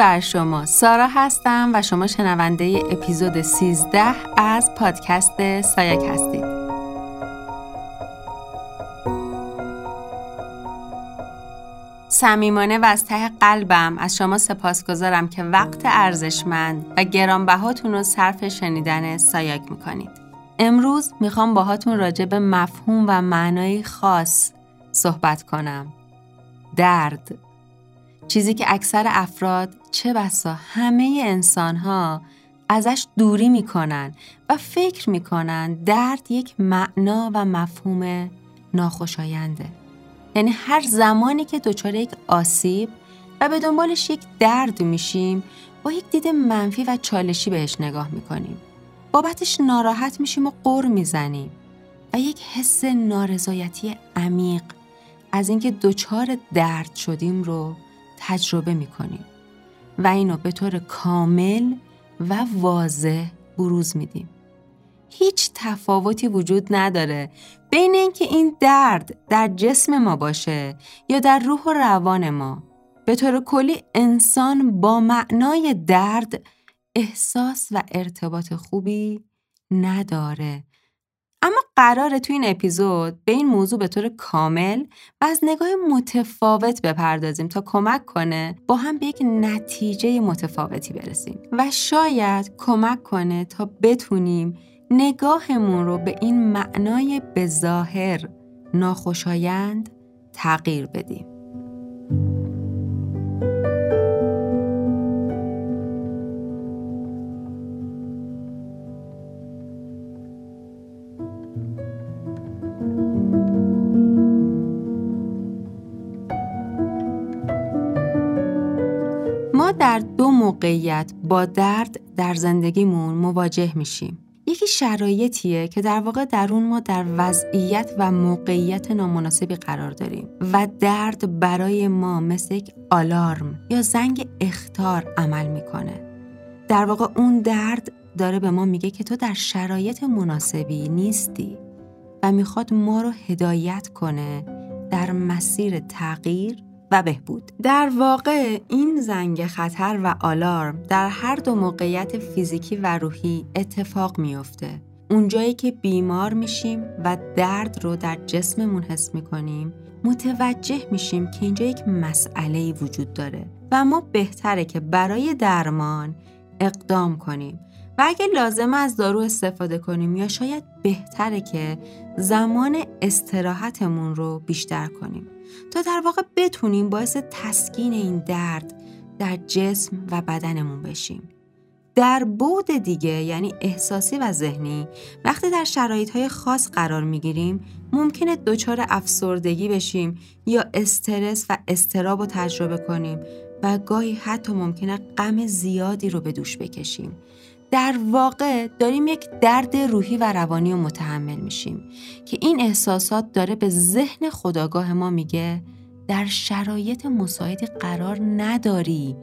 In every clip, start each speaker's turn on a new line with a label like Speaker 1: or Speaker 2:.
Speaker 1: بر شما. سارا هستم و شما شنونده اپیزود 13 از پادکست سایک هستید. صمیمانه و از ته قلبم از شما سپاسگزارم که وقت ارزشمند و گرانبهاتون رو صرف شنیدن سایک می‌کنید. امروز می‌خوام باهاتون راجع به مفهوم و معنای خاص صحبت کنم. درد. چیزی که اکثر افراد چه بسا همه انسان ها ازش دوری می‌کنن و فکر می‌کنن درد یک معنا و مفهوم ناخوشاینده. یعنی هر زمانی که دچار یک آسیب و به دنبالش یک درد میشیم با یک دید منفی و چالشی بهش نگاه می‌کنیم. بابتش ناراحت میشیم و قر می‌زنیم و یک حس نارضایتی عمیق از اینکه دچار درد شدیم رو تجربه می‌کنیم و اینو به طور کامل و واضح بروز میدیم. هیچ تفاوتی وجود نداره بین اینکه این درد در جسم ما باشه یا در روح و روان ما. به طور کلی انسان با معنای درد احساس و ارتباط خوبی نداره قراره تو این اپیزود به این موضوع به طور کامل و از نگاه متفاوت بپردازیم تا کمک کنه با هم به یک نتیجه متفاوتی برسیم و شاید کمک کنه تا بتونیم نگاهمون رو به این معنای به ظاهر ناخوشایند تغییر بدیم. در دو موقعیت با درد در زندگیمون مواجه میشیم. یکی شرایطیه که در واقع در اون ما در وضعیت و موقعیت نامناسبی قرار داریم و درد برای ما مثل یک آلارم یا زنگ اختار عمل می‌کنه. در واقع اون درد داره به ما میگه که تو در شرایط مناسبی نیستی و می‌خواد ما رو هدایت کنه در مسیر تغییر و بهبود. در واقع این زنگ خطر و آلارم در هر دو موقعیت فیزیکی و روحی اتفاق میافته. اونجایی که بیمار میشیم و درد رو در جسممون حس می‌کنیم متوجه میشیم که اینجا یک مسئله وجود داره و ما بهتره که برای درمان اقدام کنیم. و اگه لازم از دارو استفاده کنیم یا شاید بهتره که زمان استراحتمون رو بیشتر کنیم تا در واقع بتونیم باعث تسکین این درد در جسم و بدنمون بشیم. در بود دیگه یعنی احساسی و ذهنی وقتی در شرایط های خاص قرار می‌گیریم ممکنه دچار افسردگی بشیم یا استرس و استراب رو تجربه کنیم و گاهی حتی ممکنه غم زیادی رو به دوش بکشیم در واقع داریم یک درد روحی و روانی رو متحمل میشیم که این احساسات داره به ذهن خداگاه ما میگه در شرایط مساعدی قرار نداری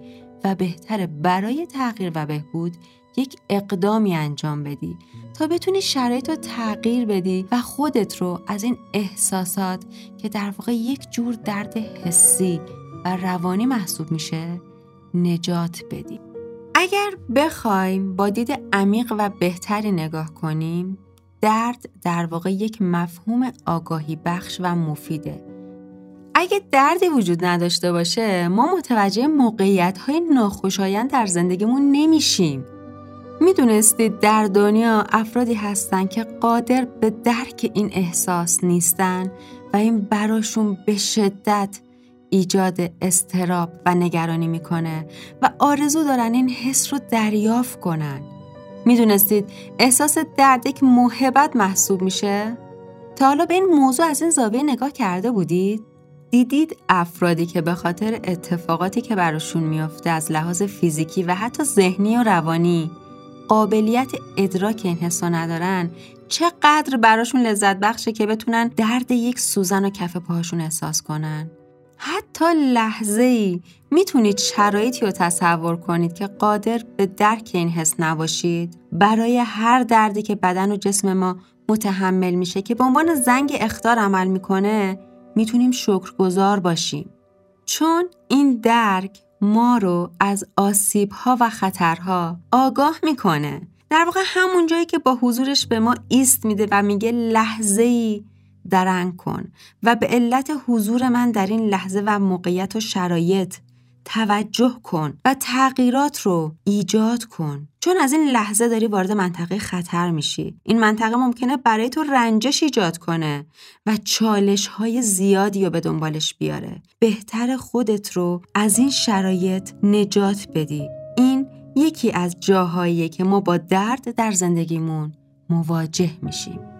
Speaker 1: و بهتره برای تغییر و بهبود یک اقدامی انجام بدی تا بتونی شرایط رو تغییر بدی و خودت رو از این احساسات که در واقع یک جور درد حسی و روانی محسوب میشه نجات بدی. اگر بخوایم با دید عمیق و بهتری نگاه کنیم درد در واقع یک مفهوم آگاهی بخش و مفیده. اگه دردی وجود نداشته باشه ما متوجه موقعیت های ناخوشایند در زندگیمون نمیشیم. می‌دونستید در دنیا افرادی هستن که قادر به درک این احساس نیستن و این براشون به شدت ایجاد استراب و نگرانی می‌کنه و آرزو دارن این حس رو دریافت کنن. می‌دونستید احساس درد یک محبت محسوب میشه؟ تا حالا به این موضوع از این زاویه نگاه کرده بودید؟ دیدید افرادی که به خاطر اتفاقاتی که براشون میافته از لحاظ فیزیکی و حتی ذهنی و روانی قابلیت ادراک این حسا ندارن چقدر براشون لذت بخشه که بتونن درد یک سوزن و کف پاهاشون احساس کنن حتی لحظه ای می‌تونید شرایطی رو تصور کنید که قادر به درک این حس نباشید. برای هر دردی که بدن و جسم ما متحمل میشه که به عنوان زنگ اختار عمل می‌کنه می‌تونیم شکرگزار باشیم. چون این درک ما رو از آسیب ها و خطرها آگاه می‌کنه. در واقع همون جایی که با حضورش به ما ایست میده و میگه لحظه ای درنگ کن و به علت حضور من در این لحظه و موقعیت و شرایط توجه کن و تغییرات رو ایجاد کن. چون از این لحظه داری وارد منطقه خطر میشی. این منطقه ممکنه برای تو رنجش ایجاد کنه و چالش های زیادی رو به دنبالش بیاره. بهتر خودت رو از این شرایط نجات بدی. این یکی از جاهایی که ما با درد در زندگیمون مواجه میشیم.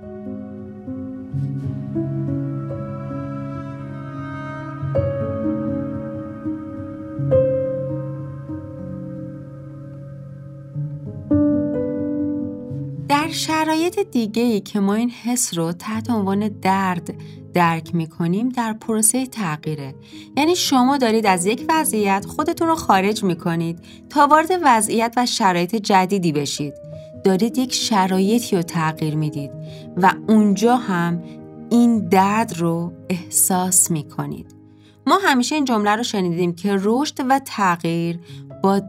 Speaker 1: در شرایط دیگه ای که ما این حس رو تحت عنوان درد درک می کنیم در پروسه تغییره. یعنی شما دارید از یک وضعیت خودتون رو خارج می کنید تا وارد وضعیت و شرایط جدیدی بشید. دارید یک شرایطی رو تغییر می‌دید و اونجا هم این درد رو احساس می کنید ما همیشه این جمله رو شنیدیم که رشد و تغییر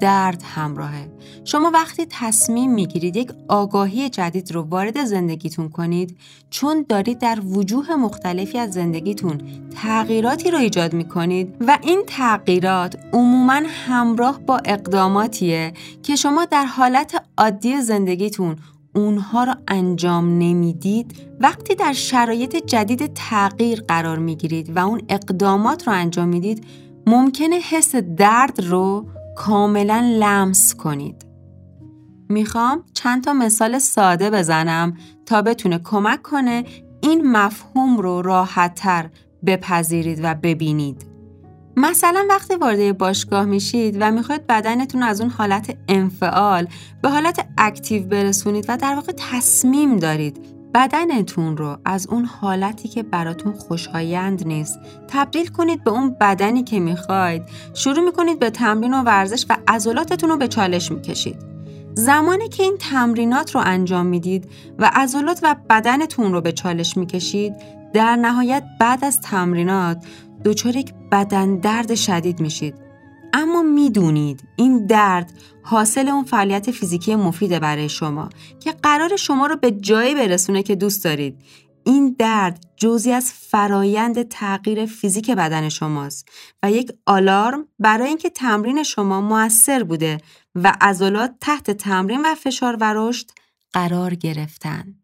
Speaker 1: درد همراهه. شما وقتی تصمیم می‌گیرید یک آگاهی جدید رو وارد زندگیتون کنید چون دارید در وجوه مختلفی از زندگیتون تغییراتی رو ایجاد می‌کنید و این تغییرات عموما همراه با اقداماتیه که شما در حالت عادی زندگیتون اونها رو انجام نمی‌دید وقتی در شرایط جدید تغییر قرار می‌گیرید و اون اقدامات رو انجام می‌دید ممکنه حس درد رو کاملا لمس کنید. می‌خوام چند تا مثال ساده بزنم تا بتونه کمک کنه این مفهوم رو راحتتر بپذیرید و ببینید. مثلا وقتی وارد باشگاه میشید و می‌خواید بدنتون از اون حالت انفعال به حالت اکتیو برسونید و در واقع تصمیم دارید بدنتون رو از اون حالتی که براتون خوشایند نیست تبدیل کنید به اون بدنی که می‌خواید. شروع می‌کنید به تمرین و ورزش و عضلاتتون رو به چالش می‌کشید. زمانی که این تمرینات رو انجام می‌دید و عضلات و بدنتون رو به چالش می‌کشید در نهایت بعد از تمرینات دچار یک بدن درد شدید میشید. اما می‌دونید این درد حاصل اون فعالیت فیزیکی مفیده برای شما که قرار شما رو به جایی برسونه که دوست دارید این درد جزی از فرایند تغییر فیزیک بدن شماست و یک آلارم برای اینکه تمرین شما موثر بوده و عضلات تحت تمرین و فشار و رشد قرار گرفتن.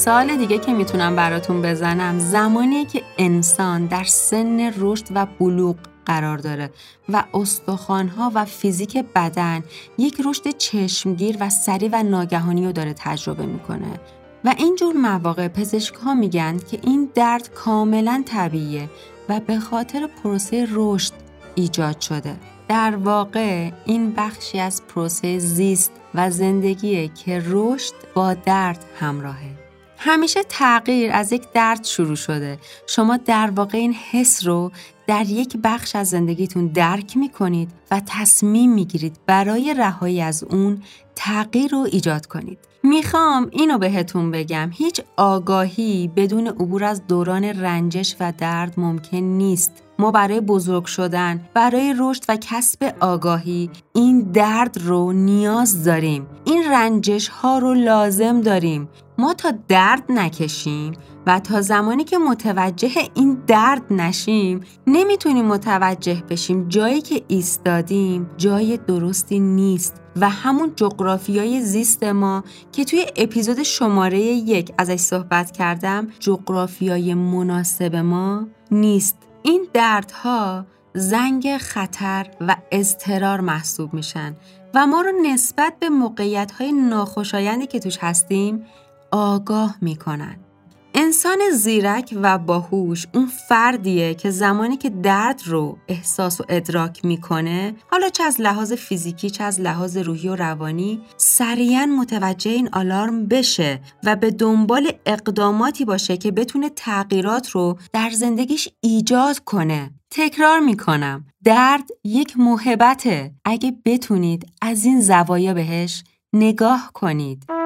Speaker 1: مثال دیگه که می‌تونم براتون بزنم. زمانی که انسان در سن رشد و بلوغ قرار داره و استخوانها و فیزیک بدن یک رشد چشمگیر و سریع و ناگهانی رو داره تجربه می‌کنه. و اینجور مواقع پزشک ها میگن که این درد کاملا طبیعیه و به خاطر پروسه رشد ایجاد شده. در واقع این بخشی از پروسه زیست و زندگیه که رشد با درد همراهه. همیشه تغییر از یک درد شروع شده. شما در واقع این حس رو در یک بخش از زندگیتون درک می کنید و تصمیم می گیرید برای رهایی از اون تغییر رو ایجاد کنید. می‌خوام اینو بهتون بگم هیچ آگاهی بدون عبور از دوران رنجش و درد ممکن نیست. ما برای بزرگ شدن برای رشد و کسب آگاهی این درد رو نیاز داریم. این رنجش ها رو لازم داریم. ما تا درد نکشیم و تا زمانی که متوجه این درد نشیم نمی‌تونیم متوجه بشیم جایی که ایستادیم جای درستی نیست. و همون جغرافیای زیست ما که توی اپیزود شماره یک ازش صحبت کردم جغرافیای مناسب ما نیست. این دردها زنگ خطر و اضطرار محسوب میشن و ما رو نسبت به موقعیت های ناخوشایندی که توش هستیم آگاه می‌کنن. انسان زیرک و باهوش اون فردیه که زمانی که درد رو احساس و ادراک می‌کنه حالا چه از لحاظ فیزیکی چه از لحاظ روحی و روانی سریعا متوجه این آلارم بشه و به دنبال اقداماتی باشه که بتونه تغییرات رو در زندگیش ایجاد کنه. تکرار می‌کنم درد یک محبته اگه بتونید از این زوایا بهش نگاه کنید.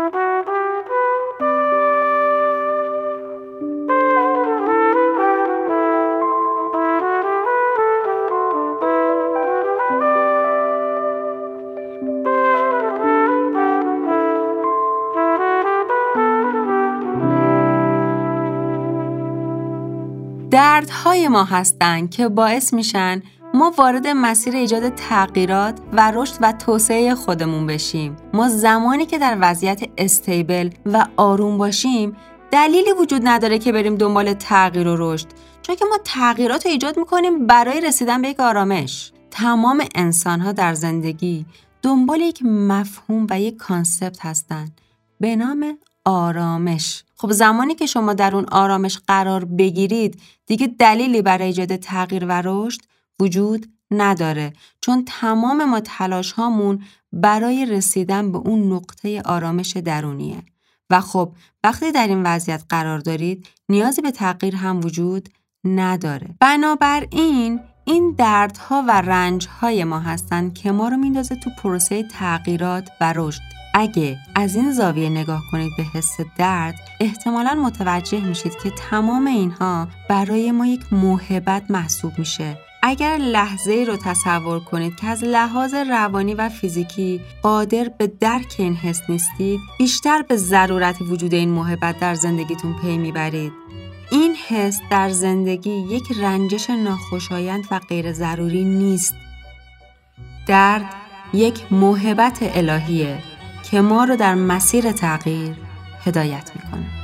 Speaker 1: دردهای ما هستند که باعث میشن ما وارد مسیر ایجاد تغییرات و رشد و توسعه خودمون بشیم. ما زمانی که در وضعیت استیبل و آروم باشیم دلیلی وجود نداره که بریم دنبال تغییر و رشد چون که ما تغییرات رو ایجاد می‌کنیم برای رسیدن به یک آرامش. تمام انسان ها در زندگی دنبال یک مفهوم و یک کانسپت هستند به نام آرامش. خب زمانی که شما در اون آرامش قرار بگیرید دیگه دلیلی برای ایجاد تغییر و رشد وجود نداره. چون تمام ما تلاش هامون برای رسیدن به اون نقطه آرامش درونیه. و خب وقتی در این وضعیت قرار دارید نیازی به تغییر هم وجود نداره. بنابراین این دردها و رنجهای ما هستند که ما رو میندازه تو پروسه تغییرات و رشد. اگه از این زاویه نگاه کنید به حس درد احتمالا متوجه میشید که تمام اینها برای ما یک موهبت محسوب میشه. اگر لحظه رو تصور کنید که از لحاظ روانی و فیزیکی قادر به درک این حس نیستید بیشتر به ضرورت وجود این محبت در زندگیتون پی می‌برید. این حس در زندگی یک رنجش ناخوشایند و غیر ضروری نیست. درد یک محبت الهیه که ما رو در مسیر تغییر هدایت می‌کنه.